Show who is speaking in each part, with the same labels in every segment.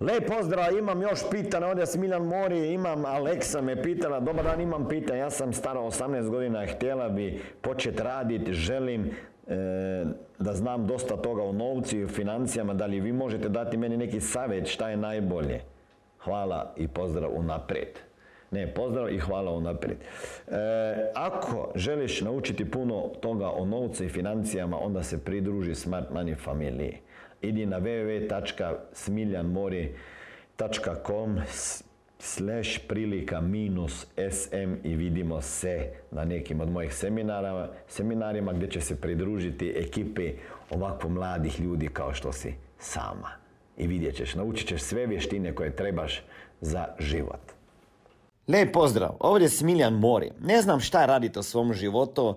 Speaker 1: Lijep pozdrav, imam još pitanja, ovdje Smiljan Mori, imam Aleksa me pitala, dobar dan, imam pitanje, ja sam stara 18 godina, htjela bi početi raditi, želim e, da znam dosta toga o novcu i o financijama, da li vi možete dati meni neki savjet šta je najbolje? Hvala i pozdrav unaprijed. Ne, pozdrav i hvala unaprijed. E, ako želiš naučiti puno toga o novcu i financijama, onda se pridruži Smart Money familiji idi na www.smiljanmori.com slash prilika minus sm i vidimo se na nekim od mojih seminara, seminarima gdje će se pridružiti ekipe ovako mladih ljudi kao što si sama. I vidjet ćeš, naučit ćeš sve vještine koje trebaš za život.
Speaker 2: Lijep pozdrav, ovdje je Smiljan Mori. Ne znam šta radite u svom životu,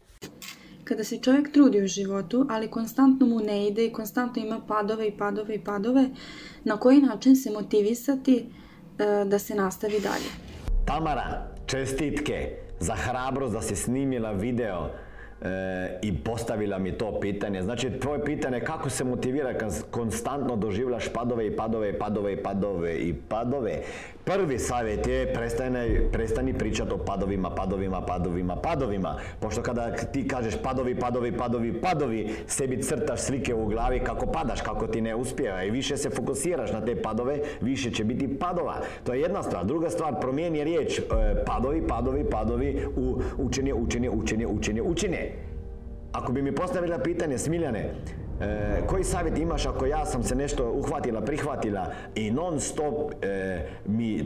Speaker 3: Kada se čovjek trudi u životu, ali konstantno mu ne ide i konstantno ima padove i padove i padove, na koji način se motivisati e, da se nastavi dalje?
Speaker 1: Tamara, čestitke za hrabrost da si snimila video i postavila mi to pitanje. Znači, tvoje pitanje je kako se motivira kad konstantno doživljaš padove i padove i padove i padove i padove. Prvi savjet je prestani, prestani pričati o padovima, padovima, padovima, padovima. Pošto kada ti kažeš padovi, padovi, padovi, padovi, sebi crtaš slike u glavi kako padaš, kako ti ne uspijeva i više se fokusiraš na te padove, više će biti padova. To je jedna stvar. Druga stvar, promijeni riječ e, padovi, padovi, padovi u učenje, učenje, učenje, učenje, učenje. Ako bi mi postavila pitanje, Smiljane, e, koji savjet imaš ako ja sam se nešto uhvatila, prihvatila i non stop e, mi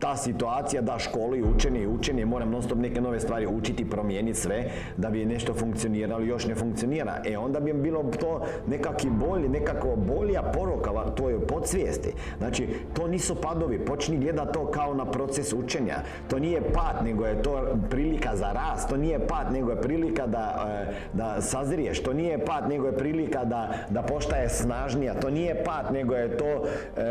Speaker 1: ta situacija da školu i učenje i učenje, moram non stop neke nove stvari učiti, promijeniti sve, da bi nešto funkcioniralo, još ne funkcionira. E onda bi bilo to nekakvi bolji, nekakva bolja poruka tvojoj podsvijesti. Znači, to nisu padovi, počni gledati to kao na proces učenja. To nije pad, nego je to prilika za rast, to nije pad, nego je prilika da, e, da sazriješ, to nije pad, nego je prilika da, da postaje snažnija, to nije pad, nego je to e,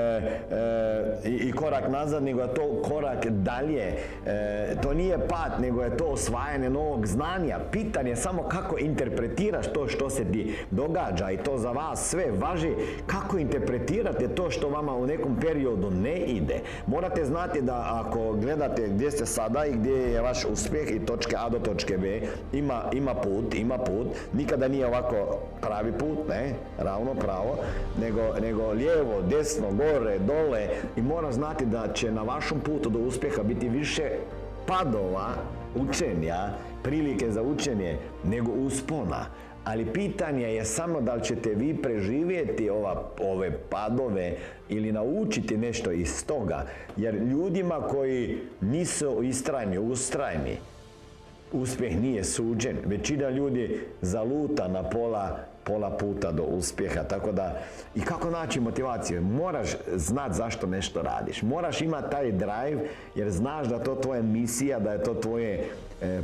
Speaker 1: e, i korak nazad, nego je to korak dalje. E, to nije pad, nego je to osvajanje novog znanja. Pitanje je samo kako interpretiraš to što se ti događa i to za vas sve važi kako interpretirate to što vama u nekom periodu ne ide. Morate znati da ako gledate gdje ste sada i gdje je vaš uspjeh i točke A do točke B, ima, ima put, ima put. Nikada nije ovako pravi put, ne, ravno pravo, nego, nego lijevo, desno, gore, dole i mora znati da će na vašom putu do uspjeha biti više padova učenja, prilike za učenje, nego uspona. Ali pitanje je samo da li ćete vi preživjeti ova, ove padove ili naučiti nešto iz toga. Jer ljudima koji nisu istrajni, ustrajni, uspjeh nije suđen. Većina ljudi zaluta na pola pola puta do uspjeha, tako da i kako naći motivaciju? Moraš znati zašto nešto radiš. Moraš imati taj drive jer znaš da to tvoja misija, da je to tvoje e,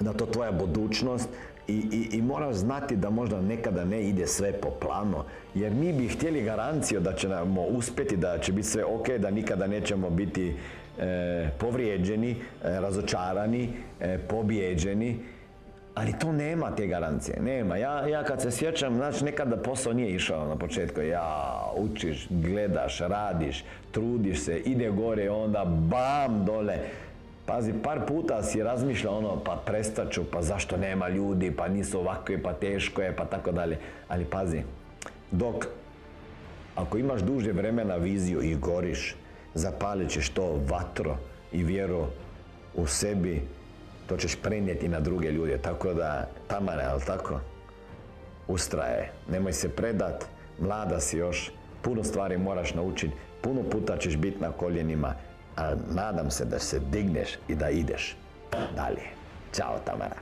Speaker 1: da to tvoja budućnost i, i, i moraš znati da možda nekada ne ide sve po planu, jer mi bi htjeli garanciju da ćemo uspjeti, da će biti sve ok, da nikada nećemo biti e, povrijeđeni, e, razočarani, e, pobjeđeni Ali to nema te garancije, nema. Ja, ja kad se sjećam, znači nekada posao nije išao na početku. Ja, učiš, gledaš, radiš, trudiš se, ide gore, onda bam, dole. Pazi, par puta si razmišljao ono, pa prestaću, pa zašto nema ljudi, pa nisu ovakve, pa teško je, pa tako dalje. Ali pazi, dok ako imaš duže vremena viziju i goriš, zapalit ćeš to vatro i vjeru u sebi, to ćeš prenijeti na druge ljude. Tako da, Tamara, ali tako? Ustraje, nemoj se predat, mlada si još, puno stvari moraš naučiti, puno puta ćeš biti na koljenima, a nadam se da se digneš i da ideš dalje. Ćao Tamara.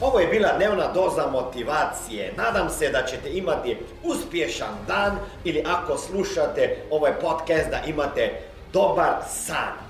Speaker 2: Ovo je bila dnevna doza motivacije. Nadam se da ćete imati uspješan dan ili ako slušate ovaj podcast da imate dobar san.